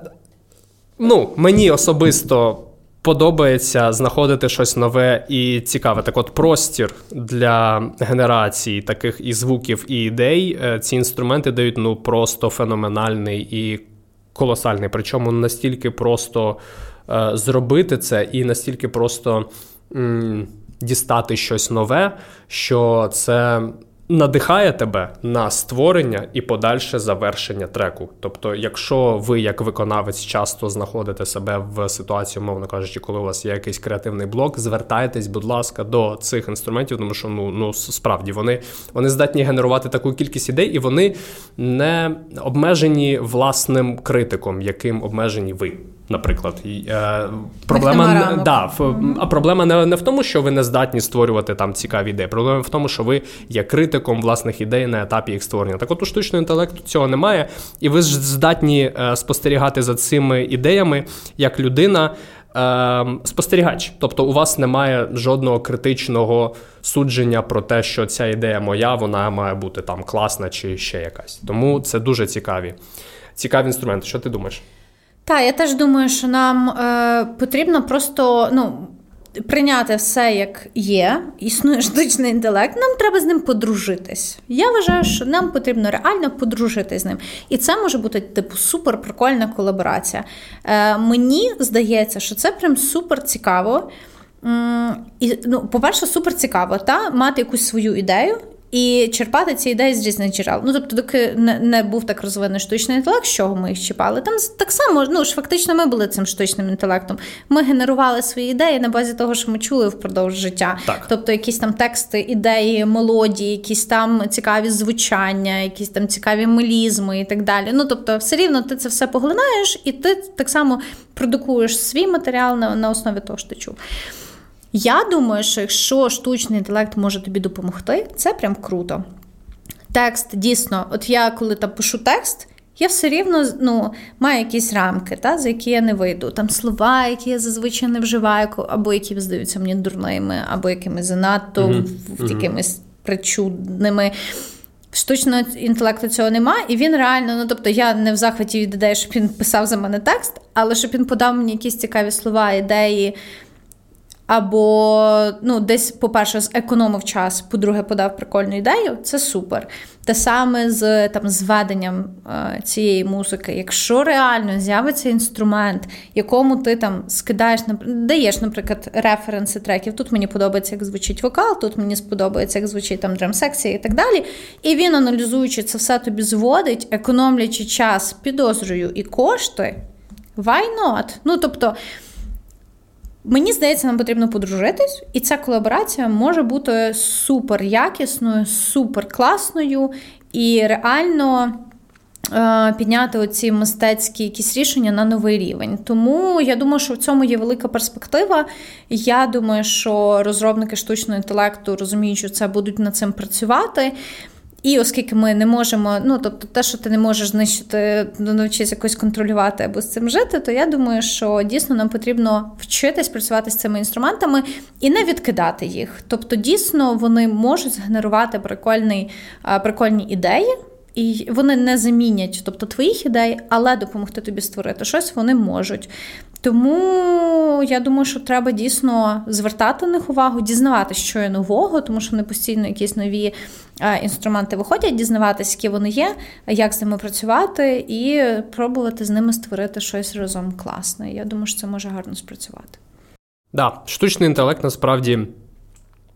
S1: ну, мені особисто подобається знаходити щось нове і цікаве. Так от простір для генерації таких і звуків, і ідей. Е, ці інструменти дають ну, просто феноменальний і колосальний. Причому настільки просто. Е, зробити це і настільки просто м, дістати щось нове, що це надихає тебе на створення і подальше завершення треку. Тобто, якщо ви, як виконавець, часто знаходите себе в ситуації, мовно кажучи, коли у вас є якийсь креативний блок, звертайтесь, будь ласка, до цих інструментів, тому що ну ну справді вони вони здатні генерувати таку кількість ідей, і вони не обмежені власним критиком, яким обмежені ви. Наприклад, е, проблема да, а проблема не, не в тому, що ви не здатні створювати там цікаві ідеї. Проблема в тому, що ви є критиком власних ідей на етапі їх створення. Так от у штучного інтелекту цього немає, і ви ж здатні е, спостерігати за цими ідеями як людина. Е, спостерігач, тобто у вас немає жодного критичного судження про те, що ця ідея моя, вона має бути там класна чи ще якась. Тому це дуже цікаві, цікаві інструменти. Що ти думаєш?
S2: Так, я теж думаю, що нам е, потрібно просто ну, прийняти все, як є. Існує штучний інтелект, нам треба з ним подружитись. Я вважаю, що нам потрібно реально подружитись з ним. І це може бути типу супер прикольна колаборація. Е, Мені здається, що це прям супер цікаво. І, ну, По-перше, супер цікаво та мати якусь свою ідею і черпати ці ідеї з різних джерел. Ну тобто, доки не, не був так розвинений штучний інтелект, з чого ми їх чіпали. Там так само ну ж фактично ми були цим штучним інтелектом. Ми генерували свої ідеї на базі того, що ми чули впродовж життя.
S1: Так.
S2: Тобто, якісь там тексти, ідеї, мелодії, якісь там цікаві звучання, якісь там цікаві мелізми і так далі. Ну тобто, все рівно ти це все поглинаєш, і ти так само продукуєш свій матеріал на, на основі того, що ти чув. Я думаю, що якщо штучний інтелект може тобі допомогти, це прям круто. Текст дійсно, от я коли там пишу текст, я все рівно ну, маю якісь рамки, та, за які я не вийду. Там слова, які я зазвичай не вживаю, або які здаються мені дурними, або якимись занадто mm-hmm. якимись причудними. Штучного інтелекту цього нема, і він реально, ну тобто я не в захваті від ідеї, щоб він писав за мене текст, але щоб він подав мені якісь цікаві слова, ідеї, або ну, десь, по-перше, зекономив час, по-друге, подав прикольну ідею, це супер. Те саме з там, зведенням е, цієї музики. Якщо реально з'явиться інструмент, якому ти там скидаєш, даєш, наприклад, референси треків, тут мені подобається, як звучить вокал, тут мені сподобається, як звучить там драм-секція і так далі. І він, аналізуючи це все тобі зводить, економлячи час, підозрою і кошти, why not? Ну, тобто. Мені здається, нам потрібно подружитись, і ця колаборація може бути супер якісною, супер класною і реально. Е, підняти оці мистецькі якісь рішення на новий рівень. Тому я думаю, що в цьому є велика перспектива. Я думаю, що розробники штучного інтелекту розуміють, що це будуть над цим працювати. І оскільки ми не можемо, ну тобто, те, що ти не можеш знищити, навчитися якось контролювати або з цим жити, то я думаю, що дійсно нам потрібно вчитись працювати з цими інструментами і не відкидати їх. Тобто, дійсно, вони можуть згенерувати прикольний, прикольні ідеї. І вони не замінять, тобто твоїх ідей, але допомогти тобі створити щось вони можуть. Тому я думаю, що треба дійсно звертати на них увагу, дізнаватися, що є нового, тому що вони постійно якісь нові інструменти виходять, дізнаватися, які вони є, як з ними працювати, і пробувати з ними створити щось разом класне. Я думаю, що це може гарно спрацювати.
S1: Да, штучний інтелект насправді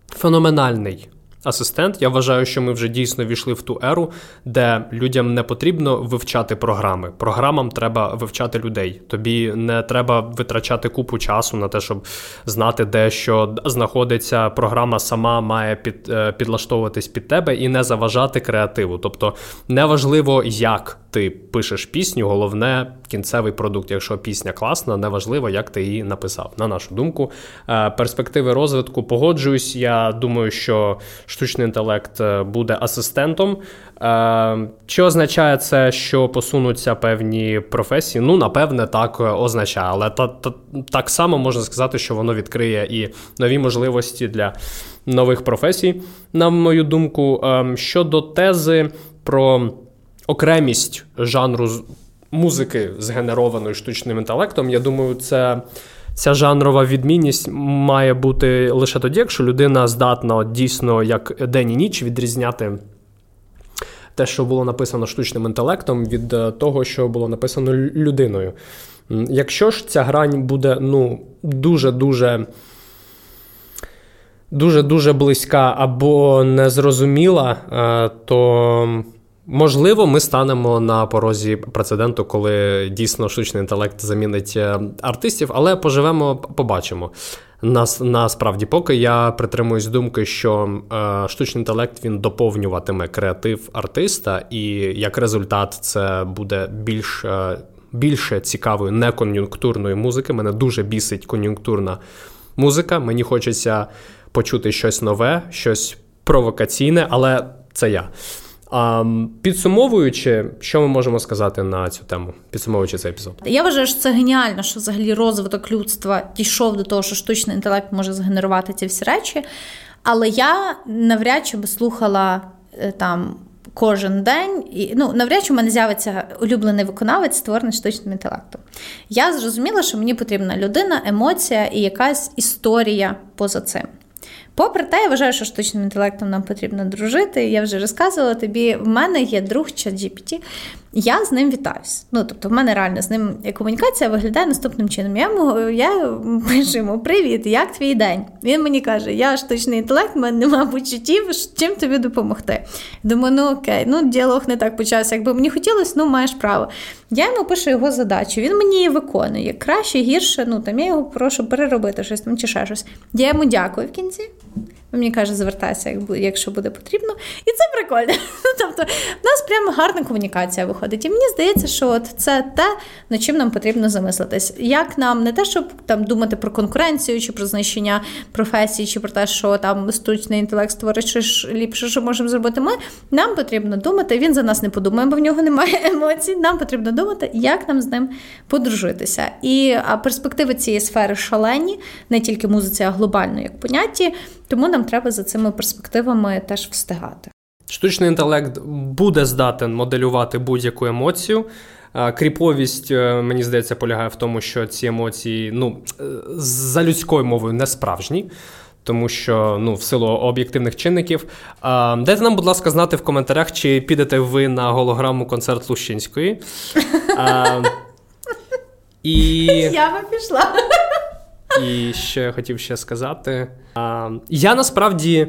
S1: феноменальний асистент. Я вважаю, що ми вже дійсно війшли в ту еру, де людям не потрібно вивчати програми. Програмам треба вивчати людей. Тобі не треба витрачати купу часу на те, щоб знати, де що знаходиться. Програма сама має під, е, підлаштовуватись під тебе і не заважати креативу. Тобто неважливо, як ти пишеш пісню, головне кінцевий продукт. Якщо пісня класна, неважливо, як ти її написав. На нашу думку, е, перспективи розвитку погоджуюсь. Я думаю, що штучний інтелект е, буде асистентом. Е, чи означає це, що посунуться певні професії? Ну, напевне, так означає, але та, та, так само можна сказати, що воно відкриє і нові можливості для нових професій, на мою думку. Щодо тези про окремість жанру музики, згенерованої штучним інтелектом, я думаю, це. Ця жанрова відмінність має бути лише тоді, якщо людина здатна дійсно як день і ніч відрізняти те, що було написано штучним інтелектом, від е, того, що було написано людиною. Якщо ж ця грань буде ну, дуже-дуже дуже-дуже близька або незрозуміла, е, то Можливо, ми станемо на порозі прецеденту, коли дійсно штучний інтелект замінить е, артистів, але поживемо, побачимо. Нас насправді, поки я притримуюсь думки, що е, штучний інтелект він доповнюватиме креатив артиста, і як результат, це буде більш е, більше цікавої некон'юнктурної музики. Мене дуже бісить кон'юнктурна музика. Мені хочеться почути щось нове, щось провокаційне, але це я. Підсумовуючи, що ми можемо сказати на цю тему, підсумовуючи цей епізод,
S2: я вважаю, що це геніально, що взагалі розвиток людства дійшов до того, що штучний інтелект може згенерувати ці всі речі. Але я навряд чи би слухала е, там кожен день, і ну навряд чи в мене з'явиться улюблений виконавець, створений штучним інтелектом. Я зрозуміла, що мені потрібна людина, емоція і якась історія поза цим. Попри те, я вважаю, що штучним інтелектом нам потрібно дружити. Я вже розказувала тобі, в мене є друг ChatGPT, я з ним вітаюсь. Ну, тобто, в мене реально з ним комунікація виглядає наступним чином. Я йому, я пишу йому Привіт, як твій день? Він мені каже, я штучний інтелект, в мене нема почуттів, чим тобі допомогти. Думаю, ну окей, ну діалог не так почався. Якби мені хотілося, ну маєш право. Я йому пишу його задачу, він мені її виконує. Краще, гірше, ну там я його прошу переробити щось там чи ще щось. Я йому дякую в кінці. Він мені каже, звертайся, якщо буде потрібно. І це прикольно. Тобто, в нас прямо гарна комунікація виходить. І мені здається, що от це те, над чим нам потрібно замислитись. Як нам не те, щоб там думати про конкуренцію, чи про знищення професії, чи про те, що там штучний інтелект створить щось ліпше, що можемо зробити. Ми нам потрібно думати. Він за нас не подумає, бо в нього немає емоцій. Нам потрібно думати, як нам з ним подружитися. І перспективи цієї сфери шалені, не тільки музиці, а глобально як понятті. Тому нам треба за цими перспективами теж встигати.
S1: Штучний інтелект буде здатен моделювати будь-яку емоцію. Кріповість, е, мені здається, полягає в тому, що ці емоції ну, е, за людською мовою не справжні. Тому що ну, в силу об'єктивних чинників. А, Дайте нам, будь ласка, знати в коментарях, чи підете ви на голограму концерт Лущинської. А,
S2: і... Я би пішла.
S1: І що я хотів ще сказати. А, Я насправді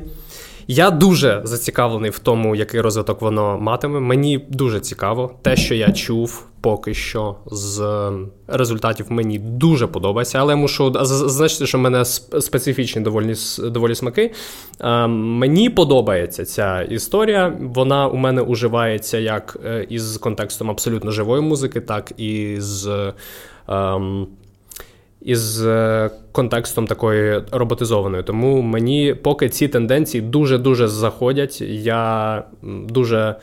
S1: я дуже зацікавлений в тому, який розвиток воно матиме. Мені дуже цікаво. Те, що я чув поки що з результатів, мені дуже подобається. Але я мушу зазначити, що в мене специфічні доволі доволі смаки. А, Мені подобається ця історія. Вона у мене уживається як е, із контекстом абсолютно живої музики, так і з. Ем, із е, контекстом такої роботизованої. Тому мені поки ці тенденції дуже-дуже заходять. Я дуже,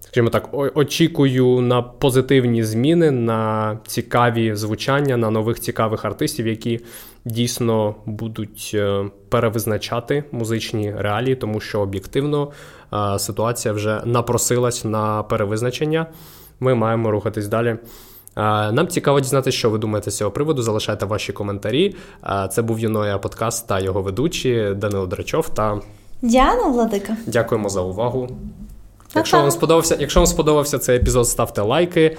S1: скажімо так, очікую на позитивні зміни, на цікаві звучання, на нових цікавих артистів, які дійсно будуть е, перевизначати музичні реалії, тому що об'єктивно е, ситуація вже напросилась на перевизначення. Ми маємо рухатись далі. Нам цікаво дізнатися, що ви думаєте з цього приводу. Залишайте ваші коментарі. Це був Юноя подкаст та його ведучі Данило Драчов та
S2: Діана Владика.
S1: Дякуємо за увагу. Якщо вам сподобався, якщо вам сподобався цей епізод, ставте лайки.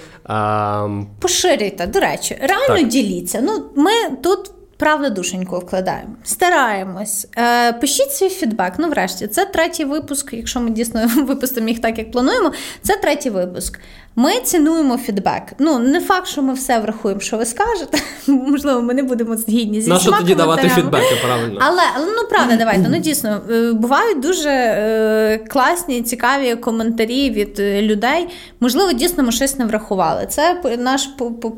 S2: Поширюйте, до речі, реально так. діліться. Ну, ми тут. Правда, душеньку вкладаємо. Стараємось. Е, Пишіть свій фідбек. Ну, врешті, це третій випуск. Якщо ми дійсно випустимо їх так, як плануємо, це третій випуск. Ми цінуємо фідбек. Ну, не факт, що ми все врахуємо, що ви скажете. Можливо, ми не будемо згідні зі
S1: Нащо тоді давати фідбеки, правильно.
S2: Але але ну правда, давайте. Ну дійсно е, бувають дуже е, класні, цікаві коментарі від е, людей. Можливо, дійсно ми щось не врахували. Це наш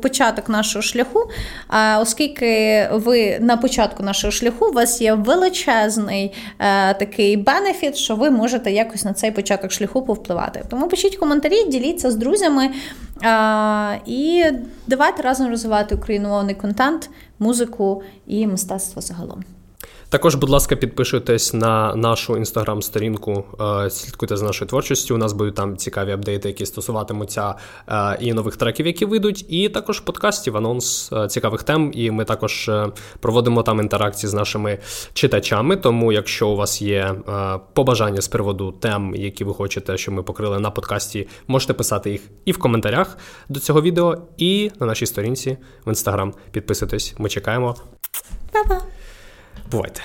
S2: початок нашого шляху. А оскільки ви на початку нашого шляху у вас є величезний е, такий бенефіт, що ви можете якось на цей початок шляху повпливати. Тому пишіть коментарі, діліться з друзями друзями. А, І давайте разом розвивати україномовний контент, музику і мистецтво загалом.
S1: Також, будь ласка, підпишитесь на нашу інстаграм-сторінку, е, слідкуйте за нашою творчістю. У нас будуть там цікаві апдейти, які стосуватимуться е, і нових треків, які вийдуть, і також подкастів, анонс е, цікавих тем. І ми також проводимо там інтеракції з нашими читачами. Тому, якщо у вас є побажання з приводу тем, які ви хочете, щоб ми покрили на подкасті, можете писати їх і в коментарях до цього відео, і на нашій сторінці в інстаграм. Підписуйтесь, ми чекаємо.
S2: Па-па!
S1: Бувайте.